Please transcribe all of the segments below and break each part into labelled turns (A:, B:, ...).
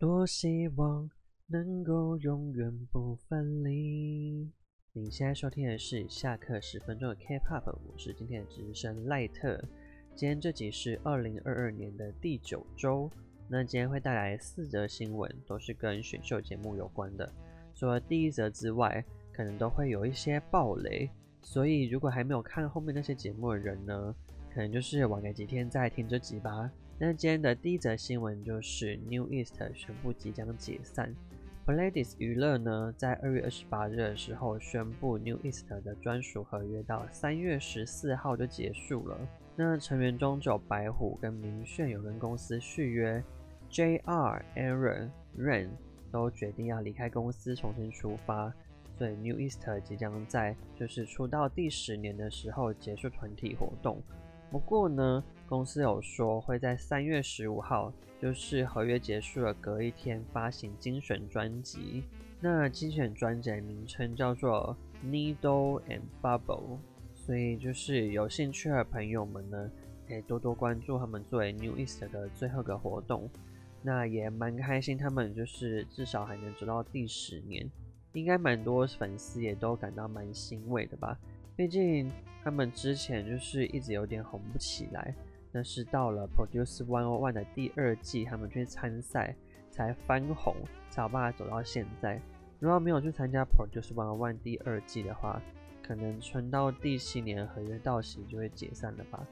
A: 多希望能够永远不分离。你现在收听的是下课十分钟的 K-pop，我是今天的值日生赖特。今天这集是二零二二年的第九周，那今天会带来四则新闻，都是跟选秀节目有关的。除了第一则之外，可能都会有一些暴雷，所以如果还没有看后面那些节目的人呢，可能就是晚个几天再听这集吧。那今天的第一则新闻就是 New East 宣布即将解散。Pledis 娱乐呢，在二月二十八日的时候宣布 New East 的专属合约到三月十四号就结束了。那成员中只有白虎跟明炫有跟公司续约，JR、Aaron、Rain 都决定要离开公司重新出发。所以 New East 即将在就是出道第十年的时候结束团体活动。不过呢，公司有说会在三月十五号，就是合约结束了隔一天发行精选专辑。那精选专辑的名称叫做 Needle and Bubble。所以就是有兴趣的朋友们呢，可以多多关注他们作为 New East 的最后一个活动。那也蛮开心，他们就是至少还能走到第十年。应该蛮多粉丝也都感到蛮欣慰的吧，毕竟他们之前就是一直有点红不起来，但是到了 Produce 101的第二季，他们去参赛才翻红，才有办法走到现在。如果没有去参加 Produce 101第二季的话，可能撑到第七年合约到期就会解散了吧。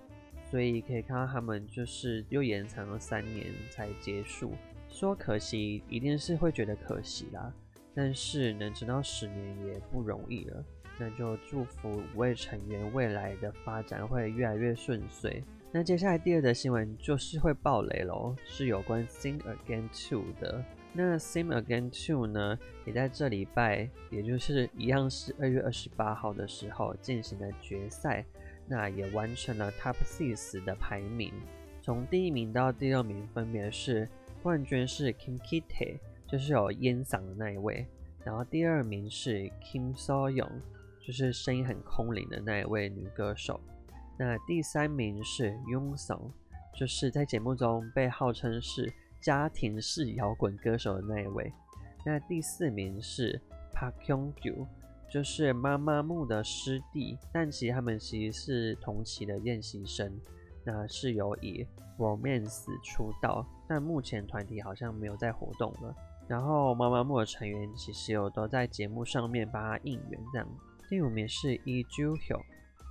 A: 所以可以看到他们就是又延长了三年才结束，说可惜一定是会觉得可惜啦。但是能撑到十年也不容易了，那就祝福五位成员未来的发展会越来越顺遂。那接下来第二则新闻就是会爆雷喽，是有关《Sing Again Two》的。那《Sing Again Two》呢，也在这礼拜，也就是一样是二月二十八号的时候进行了决赛，那也完成了 Top Six 的排名，从第一名到第六名分别是冠军是 Kim Ki-tae。就是有烟嗓的那一位，然后第二名是 Kim So Yong 就是声音很空灵的那一位女歌手。那第三名是 Yoon Sung，就是在节目中被号称是家庭式摇滚歌手的那一位。那第四名是 Park Hyung Gyu，就是妈妈木的师弟，但其实他们其实是同期的练习生。那是有以 Romance 出道，但目前团体好像没有在活动了。然后妈妈木的成员其实有都在节目上面帮他应援这样。第五名是 Lee Ju-hyuk，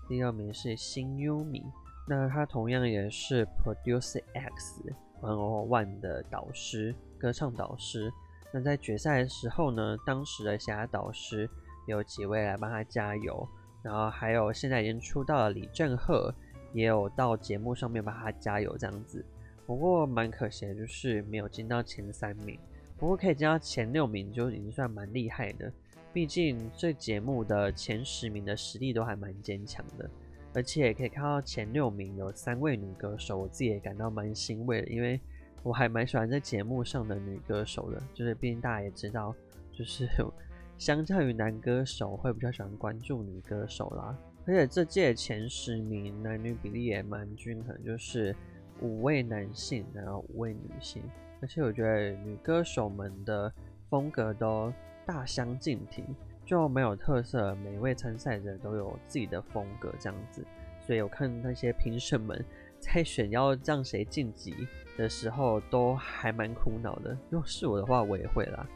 A: 第二名是新优米，那他同样也是 Produce X one O one 的导师，歌唱导师。那在决赛的时候呢，当时的其他导师有几位来帮他加油，然后还有现在已经出道的李正赫也有到节目上面帮他加油这样子。不过蛮可惜的就是没有进到前三名。不过可以进到前六名就已经算蛮厉害的，毕竟这节目的前十名的实力都还蛮坚强的，而且可以看到前六名有三位女歌手，我自己也感到蛮欣慰的，因为我还蛮喜欢在节目上的女歌手的，就是毕竟大家也知道，就是 相较于男歌手会比较喜欢关注女歌手啦，而且这届前十名男女比例也蛮均衡，就是五位男性，然后五位女性。而且我觉得女歌手们的风格都大相径庭，就蛮有特色。每一位参赛者都有自己的风格，这样子。所以我看那些评审们在选要让谁晋级的时候，都还蛮苦恼的。如果是我的话，我也会啦。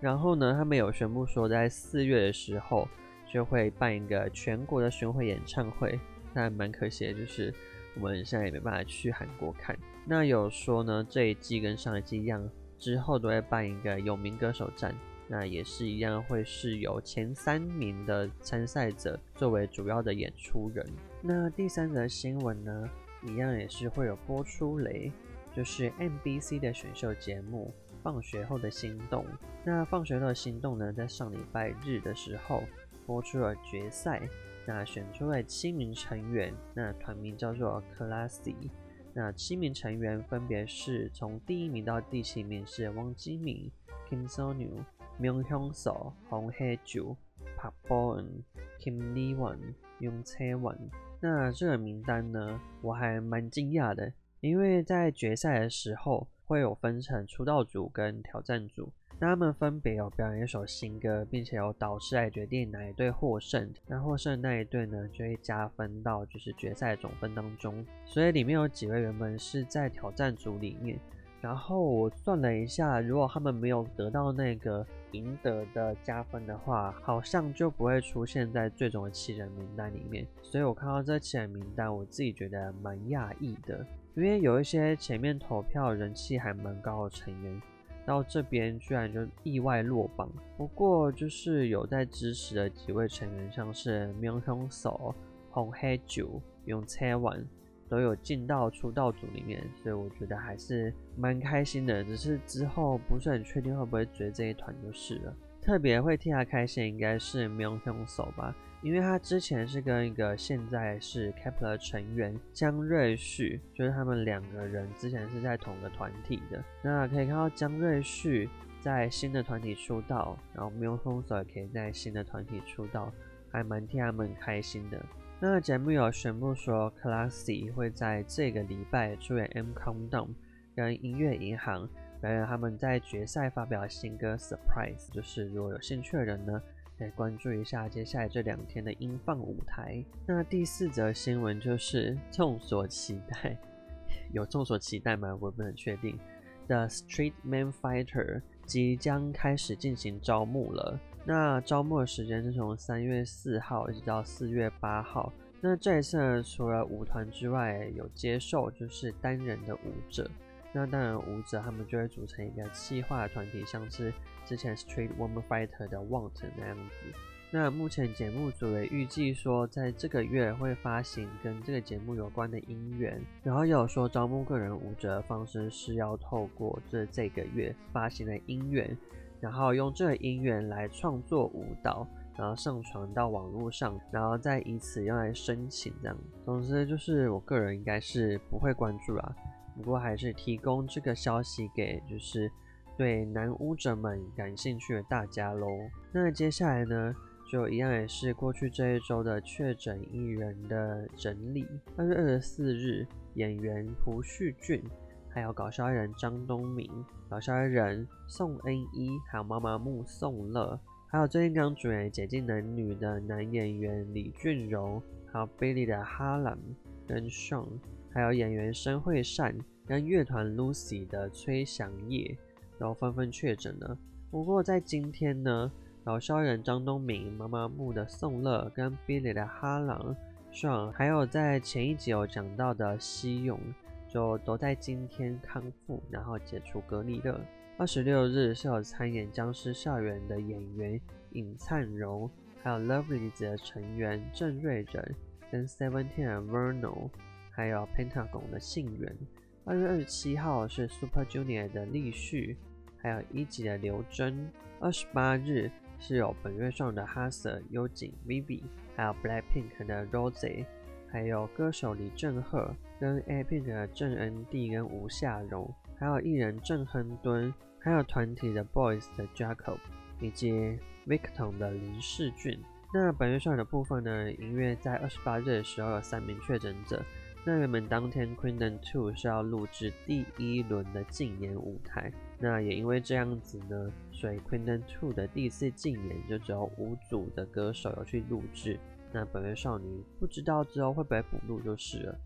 A: 然后呢，他们有宣布说，在四月的时候就会办一个全国的巡回演唱会。那蛮可惜的，就是我们现在也没办法去韩国看。那有说呢，这一季跟上一季一样，之后都会办一个有名歌手站，那也是一样会是由前三名的参赛者作为主要的演出人。那第三则新闻呢，一样也是会有播出雷，就是 MBC 的选秀节目《放学后的心动》。那《放学后的心动》呢，在上礼拜日的时候播出了决赛，那选出了七名成员，那团名叫做 Classy。那七名成员分别是从第一名到第七名是汪基敏、Kim s o n u Seonyu、Myung-hyun Seo、洪黑九、Park Bo-eun、Kim Lee-won、Yoon Chae-won。那这个名单呢，我还蛮惊讶的，因为在决赛的时候会有分成出道组跟挑战组。那他们分别有表演一首新歌，并且有导师来决定哪一队获胜。那获胜那一队呢，就会加分到就是决赛总分当中。所以里面有几位原本是在挑战组里面。然后我算了一下，如果他们没有得到那个赢得的加分的话，好像就不会出现在最终的七人名单里面。所以我看到这七人名单，我自己觉得蛮讶异的，因为有一些前面投票人气还蛮高的成员。到这边居然就意外落榜，不过就是有在支持的几位成员，像是 Myunghyunso、洪黑九、永车丸，都有进到出道组里面，所以我觉得还是蛮开心的。只是之后不是很确定会不会追这一团就是了。特别会替他开心应该是 Miu Miu So 吧。因为他之前是跟一个现在是 Kep1er 成员姜瑞旭，就是他们两个人之前是在同个团体的。那可以看到姜瑞旭在新的团体出道，然后 Miu Miu So 也可以在新的团体出道，还蛮替他们开心的。那节目有宣布说，CLASS:y 会在这个礼拜出演 M Countdown 跟音乐银行，表演他们在决赛发表新歌 Surprise。就是如果有兴趣的人呢，可以关注一下接下来这两天的音放舞台。那第四则新闻就是众所期待，有众所期待吗？我不能确定。The Street Man Fighter 即将开始进行招募了。那招募的时间是从三月四号一直到四月八号。那这一次呢，除了舞团之外，有接受就是单人的舞者。那当然，舞者他们就会组成一个企划的团体，像是之前 Street Woman Fighter 的 Want 那样子。那目前节目组也预计说，在这个月会发行跟这个节目有关的音源，然后也有说招募个人舞者的方式是要透过这这个月发行的音源，然后用这个音源来创作舞蹈，然后上传到网络上，然后再以此用来申请这样。总之就是我个人应该是不会关注啊。不过还是提供这个消息给就是对男舞者们感兴趣的大家喽。那接下来呢，就一样也是过去这一周的确诊艺人的整理。二月二十四日，演员朴叙俊，还有搞笑艺人张东明，搞笑艺人宋恩伊，还有妈妈木宋乐，还有最近刚主演《解禁男女》的男演员李俊荣，还有 Billy 的哈兰跟 Sean。还有演员申惠善跟乐团 Lucy 的崔祥烨都纷纷确诊了。不过在今天呢，搞笑艺人张东明、妈妈木的宋乐跟 Billy 的哈朗爽，还有在前一集有讲到的西勇，就都在今天康复，然后解除隔离了。二十六日是有参演《僵尸校园》的演员尹灿荣，还有 Lovelyz 的成员郑瑞仁跟 Seventeen 的 Verno。还有 Pentagon 的信源，二月二十七号是 Super Junior 的立旭，还有一级的刘真。二十八日是有本月上的哈瑟、优景、Vivi，还有 Blackpink 的 Rose 还有歌手李正赫跟 A-Pink 的郑恩地跟吴夏荣，还有艺人郑亨敦，还有团体的 Boys 的 Jacob，以及 Victon 的林世俊。那本月上的部分呢，音乐在二十八日的时候有三名确诊者。那原本当天 Queendom 2是要录制第一轮的竞演舞台，那也因为这样子呢，所以 Queendom 2的第一次竞演就只有五组的歌手有去录制。那本月少女不知道之后会不会补录就是了。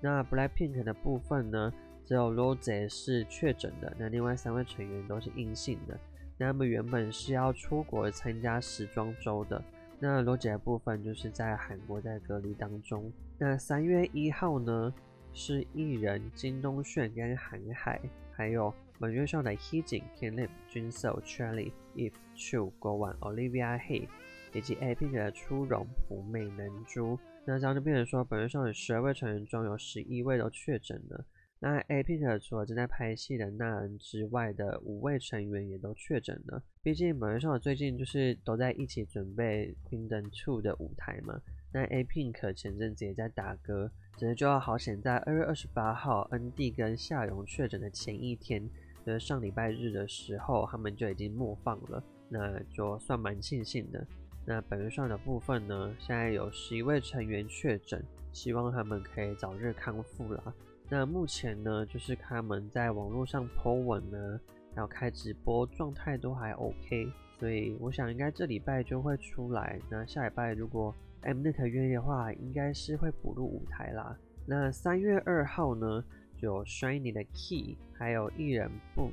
A: 那 Blackpink 的部分呢，只有 Rose 是确诊的，那另外三位成员都是阴性的。那他们原本是要出国参加时装周的。那 Rose 的部分就是在韩国在隔离当中。那三月一号呢，是艺人金东炫跟韩海，还有本月上的 Heejin、Kenlip、Jisoo、Charlie、Eve、Chu、国王、Olivia He，以及 A-Pink 的初荣、普美、能珠。那这样就变成说，本月上的十二位成员中有十一位都确诊了。那 A-Pink 除了正在拍戏的那人之外的五位成员也都确诊了。毕竟本月上的最近就是都在一起准备 Queendom 2的舞台嘛。那 A-Pink 前阵子也在打歌，只是就要好险在二月二十八号恩地跟夏荣确诊的前一天，就是上礼拜日的时候，他们就已经默放了，那就算蛮庆幸的。那本月上的部分呢，现在有十一位成员确诊，希望他们可以早日康复啦。那目前呢，就是他们在网络上 po 文呢，还有开直播，状态都还 OK，所以我想应该这礼拜就会出来。那下礼拜如果 Mnet 愿意的话，应该是会补录舞台啦。那三月二号呢，就有 Shiny 的 Key，还有艺人 Boom，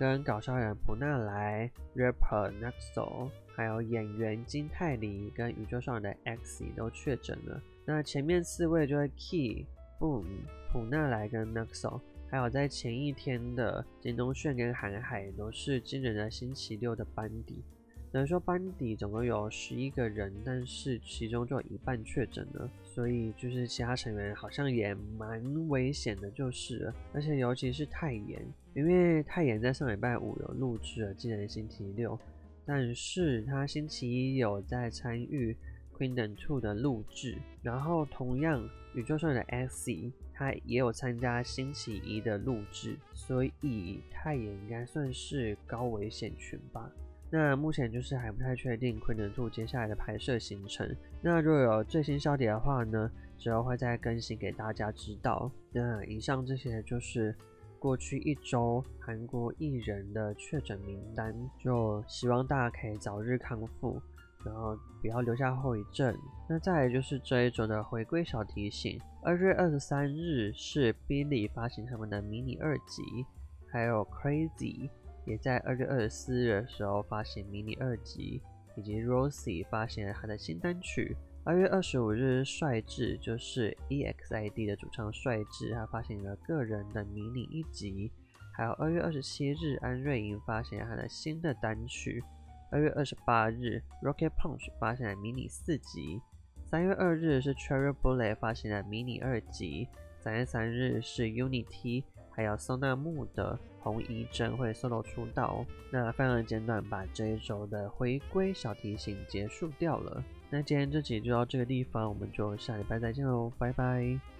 A: 跟搞笑人普纳莱，rapper Naxo，还有演员金泰梨跟宇宙少女的 X 都确诊了。那前面四位就是 Key。Boom，普纳莱跟 Naxo，还有在前一天的金东炫跟韩海都是惊人的星期六的班底。等于说班底总共有十一个人，但是其中就有一半确诊了，所以就是其他成员好像也蛮危险的，就是了，而且尤其是泰妍，因为泰妍在上礼拜五有录制了惊人星期六，但是他星期一有在参与。Queendom 2的录制，然后同样宇宙少女的 X，他也有参加星期一的录制，所以他也应该算是高危险群吧。那目前就是还不太确定 Queendom 2接下来的拍摄行程。那如果有最新消息的话呢，之后会再更新给大家知道。那以上这些就是过去一周韩国艺人的确诊名单，就希望大家可以早日康复。然后不要留下后遗症。那再就是这一周的回归小提醒：二月二十三日是 Billie 发行他们的迷你二辑，还有 Crazy 也在二月二十四日的时候发行迷你二辑，以及 Rosie 发行了他的新单曲。二月二十五日，帅智就是 EXID 的主唱帅智，他发行了个人的迷你一辑。还有二月二十七日，安瑞莹发行了他的新的单曲。二月二十八日，Rocket Punch 发行了迷你四辑。三月二日是 Cherry Bullet 发行了迷你二辑。三月三日是 Unity 还有松纳木的红衣真会 solo 出道。那非常简短，把这一周的回归小提醒结束掉了。那今天这集就到这个地方，我们就下礼拜再见喽，拜拜。